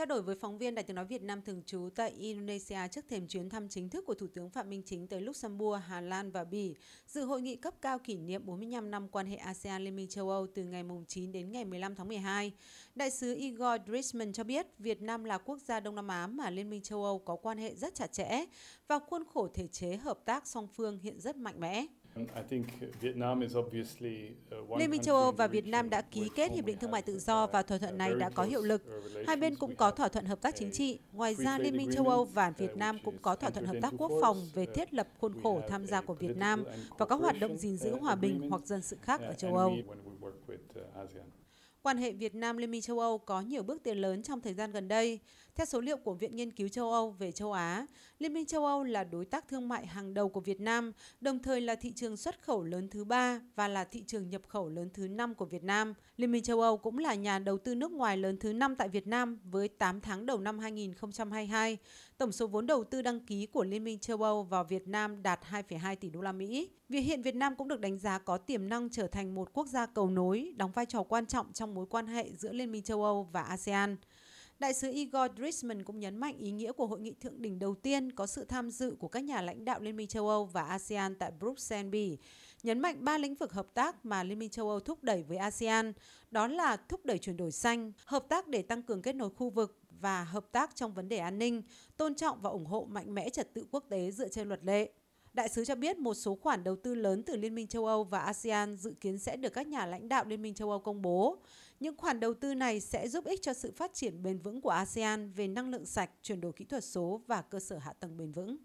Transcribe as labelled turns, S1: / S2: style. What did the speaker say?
S1: Trao đổi với phóng viên Đài tiếng nói Việt Nam thường trú tại Indonesia trước thềm chuyến thăm chính thức của Thủ tướng Phạm Minh Chính tới Luxembourg, Hà Lan và Bỉ, dự hội nghị cấp cao kỷ niệm 45 năm quan hệ ASEAN Liên minh châu Âu từ ngày 9 đến ngày 15 tháng 12. Đại sứ Igor Drisman cho biết Việt Nam là quốc gia Đông Nam Á mà Liên minh châu Âu có quan hệ rất chặt chẽ và khuôn khổ thể chế hợp tác song phương hiện rất mạnh mẽ. Liên minh châu Âu và Việt Nam đã ký kết Hiệp định Thương mại Tự do và thỏa thuận này đã có hiệu lực. Hai bên cũng có thỏa thuận hợp tác chính trị. Ngoài ra, Liên minh châu Âu và Việt Nam cũng có thỏa thuận hợp tác quốc phòng về thiết lập khuôn khổ tham gia của Việt Nam vào các hoạt động gìn giữ hòa bình hoặc dân sự khác ở châu Âu. Quan hệ Việt Nam Liên minh châu Âu có nhiều bước tiến lớn trong thời gian gần đây. Theo số liệu của Viện Nghiên cứu châu Âu về châu Á, Liên minh châu Âu là đối tác thương mại hàng đầu của Việt Nam, đồng thời là thị trường xuất khẩu lớn thứ ba và là thị trường nhập khẩu lớn thứ năm của Việt Nam. Liên minh châu Âu cũng là nhà đầu tư nước ngoài lớn thứ năm tại Việt Nam với 8 tháng đầu năm 2022. Tổng số vốn đầu tư đăng ký của Liên minh châu Âu vào Việt Nam đạt 2,2 tỷ đô la Mỹ. Việc hiện Việt Nam cũng được đánh giá có tiềm năng trở thành một quốc gia cầu nối, đóng vai trò quan trọng trong trong mối quan hệ giữa Liên minh châu Âu và ASEAN. Đại sứ Igor Drisman cũng nhấn mạnh ý nghĩa của hội nghị thượng đỉnh đầu tiên có sự tham dự của các nhà lãnh đạo Liên minh châu Âu và ASEAN tại Bruxelles, Bỉ, nhấn mạnh ba lĩnh vực hợp tác mà Liên minh châu Âu thúc đẩy với ASEAN, đó là thúc đẩy chuyển đổi xanh, hợp tác để tăng cường kết nối khu vực và hợp tác trong vấn đề an ninh, tôn trọng và ủng hộ mạnh mẽ trật tự quốc tế dựa trên luật lệ. Đại sứ cho biết một số khoản đầu tư lớn từ Liên minh châu Âu và ASEAN dự kiến sẽ được các nhà lãnh đạo Liên minh châu Âu công bố. Những khoản đầu tư này sẽ giúp ích cho sự phát triển bền vững của ASEAN về năng lượng sạch, chuyển đổi kỹ thuật số và cơ sở hạ tầng bền vững.